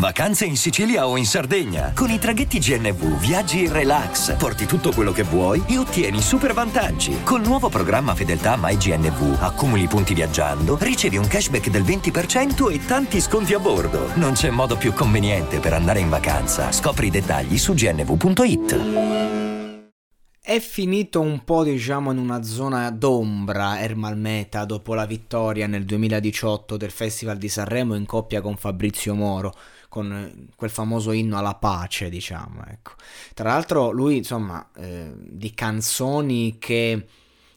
Vacanze in Sicilia o in Sardegna. Con i traghetti GNV viaggi in relax, porti tutto quello che vuoi e ottieni super vantaggi. Col nuovo programma Fedeltà MyGNV accumuli punti viaggiando, ricevi un cashback del 20% e tanti sconti a bordo. Non c'è modo più conveniente per andare in vacanza. Scopri i dettagli su gnv.it. È finito un po' diciamo in una zona d'ombra Ermal Meta dopo la vittoria nel 2018 del Festival di Sanremo in coppia con Fabrizio Moro con eh, quel famoso inno alla pace, diciamo. Ecco. Tra l'altro lui, insomma, eh, di canzoni che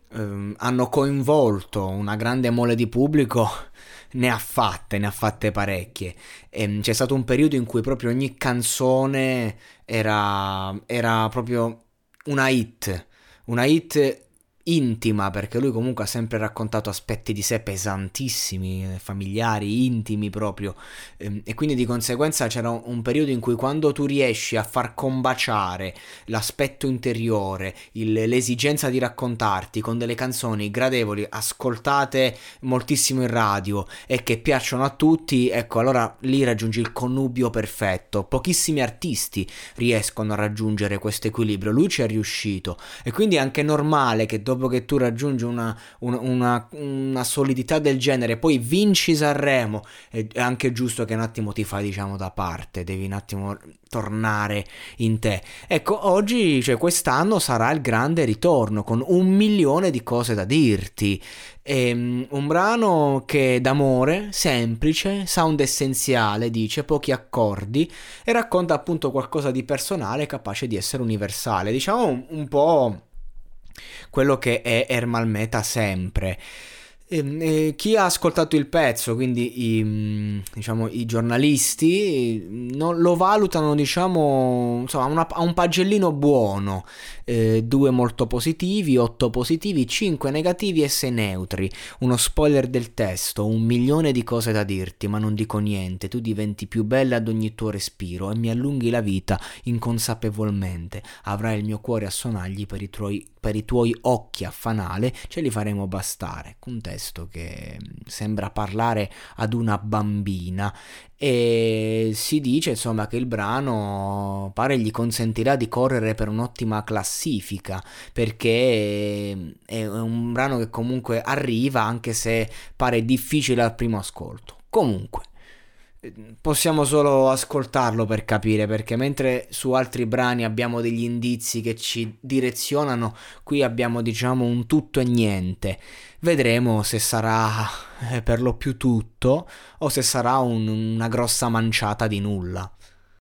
eh, hanno coinvolto una grande mole di pubblico ne ha fatte, ne ha fatte parecchie. E, ehm, c'è stato un periodo in cui proprio ogni canzone era, era proprio una hit, una hit intima, perché lui comunque ha sempre raccontato aspetti di sé pesantissimi, eh, familiari, intimi proprio, ehm, e quindi di conseguenza c'era un periodo in cui quando tu riesci a far combaciare l'aspetto interiore, il, l'esigenza di raccontarti con delle canzoni gradevoli, ascoltate moltissimo in radio e che piacciono a tutti, ecco allora lì raggiungi il connubio perfetto. Pochissimi artisti riescono a raggiungere questo equilibrio, lui ci è riuscito. E quindi è anche normale che dopo dopo che tu raggiungi una, una, una, una solidità del genere, poi vinci Sanremo, è anche giusto che un attimo ti fai diciamo da parte, devi un attimo tornare in te. Ecco, oggi, cioè quest'anno sarà il grande ritorno con un milione di cose da dirti. E, um, un brano che d'amore, semplice, sound essenziale, dice, pochi accordi e racconta appunto qualcosa di personale capace di essere universale. Diciamo un, un po' quello che è Ermal Meta sempre. E, ehm, e chi ha ascoltato il pezzo, quindi i, mm, diciamo, i giornalisti, non, lo valutano diciamo, insomma, una, a un pagellino buono, eh, due molto positivi, otto positivi, cinque negativi e sei neutri. Uno spoiler del testo, un milione di cose da dirti, ma non dico niente, tu diventi più bella ad ogni tuo respiro e mi allunghi la vita inconsapevolmente. Avrai il mio cuore a sonagli per i tuoi, per i tuoi occhi a fanale, ce li faremo bastare. Un testo che mm, sembra parlare ad una bambina e si dice insomma che il brano pare gli consentirà di correre per un'ottima classifica perché è un brano che comunque arriva anche se pare difficile al primo ascolto. Comunque possiamo solo ascoltarlo per capire perché mentre su altri brani abbiamo degli indizi che ci direzionano qui abbiamo diciamo un tutto e niente. Vedremo se sarà eh, per lo più tutto o se sarà un, una grossa manciata di nulla